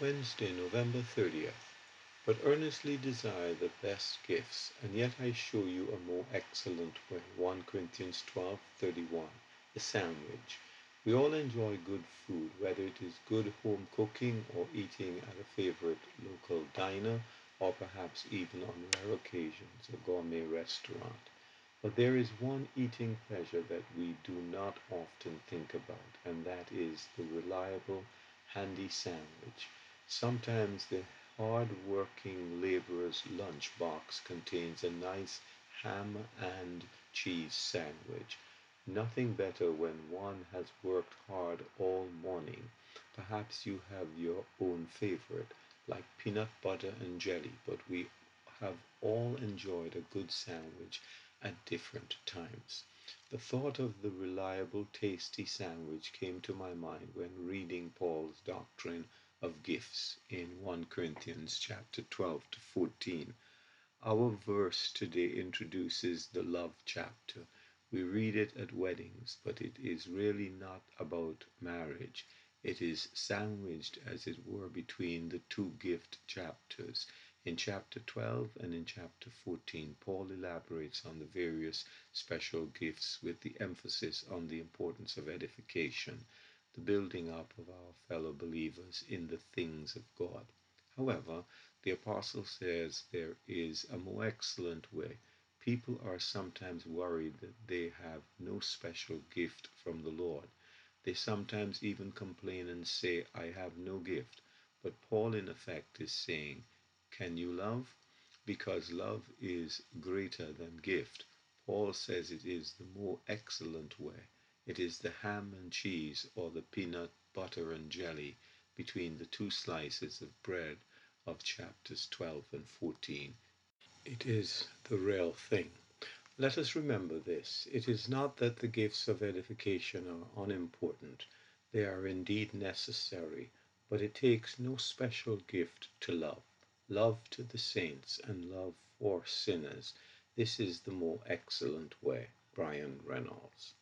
Wednesday, November 30th. But earnestly desire the best gifts, and yet I show you a more excellent way. 1 Corinthians 12 31. The sandwich. We all enjoy good food, whether it is good home cooking or eating at a favorite local diner, or perhaps even on rare occasions a gourmet restaurant. But there is one eating pleasure that we do not often think about, and that is the reliable, handy sandwich. Sometimes the hard-working laborer's lunch box contains a nice ham and cheese sandwich. Nothing better when one has worked hard all morning. Perhaps you have your own favorite, like peanut butter and jelly, but we have all enjoyed a good sandwich at different times. The thought of the reliable, tasty sandwich came to my mind when reading Paul's doctrine gifts in 1 Corinthians chapter 12 to 14. Our verse today introduces the love chapter. We read it at weddings, but it is really not about marriage. It is sandwiched, as it were, between the two gift chapters. In chapter 12 and in chapter 14, Paul elaborates on the various special gifts with the emphasis on the importance of edification, the building up of our fellow believers in the things of God. However, the apostle says there is a more excellent way. People are sometimes worried that they have no special gift from the Lord. They sometimes even complain and say, I have no gift. But Paul, in effect, is saying, can you love? Because love is greater than gift. Paul says it is the more excellent way. It is the ham and cheese or the peanut butter and jelly between the two slices of bread of chapters 12 and 14. It is the real thing. Let us remember this. It is not that the gifts of edification are unimportant. They are indeed necessary, but it takes no special gift to love love to the saints, and love for sinners. This is the more excellent way. Brian Reynolds.